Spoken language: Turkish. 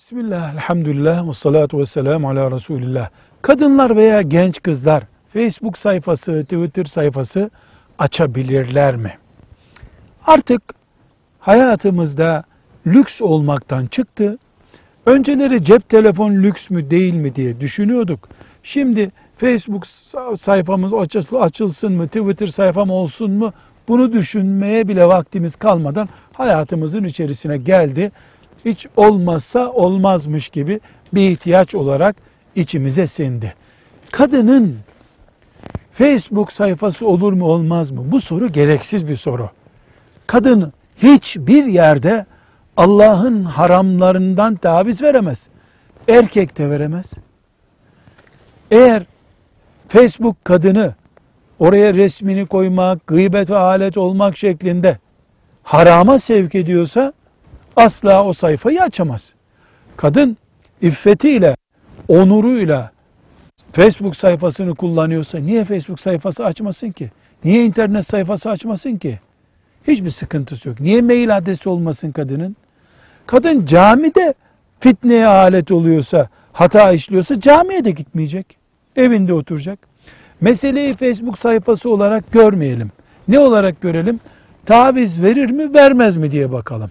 Bismillah, elhamdülillah, ve salatu ve selamu ala Resulillah. Kadınlar veya genç kızlar Facebook sayfası, Twitter sayfası açabilirler mi? Artık hayatımızda lüks olmaktan çıktı. Önceleri cep telefon lüks mü değil mi diye düşünüyorduk. Şimdi Facebook sayfamız açılsın mı, Twitter sayfam olsun mu bunu düşünmeye bile vaktimiz kalmadan hayatımızın içerisine geldi. Hiç olmazsa olmazmış gibi bir ihtiyaç olarak içimize sindi. Kadının Facebook sayfası olur mu olmaz mı? Bu soru gereksiz bir soru. Kadın hiçbir yerde Allah'ın haramlarından taviz veremez. Erkek de veremez. Eğer Facebook kadını oraya resmini koymak, gıybet ve alet olmak şeklinde harama sevk ediyorsa asla o sayfayı açamaz. Kadın iffetiyle, onuruyla Facebook sayfasını kullanıyorsa niye Facebook sayfası açmasın ki? Niye internet sayfası açmasın ki? Hiçbir sıkıntısı yok. Niye mail adresi olmasın kadının? Kadın camide fitneye alet oluyorsa, hata işliyorsa camiye de gitmeyecek. Evinde oturacak. Meseleyi Facebook sayfası olarak görmeyelim. Ne olarak görelim? Taviz verir mi, vermez mi diye bakalım.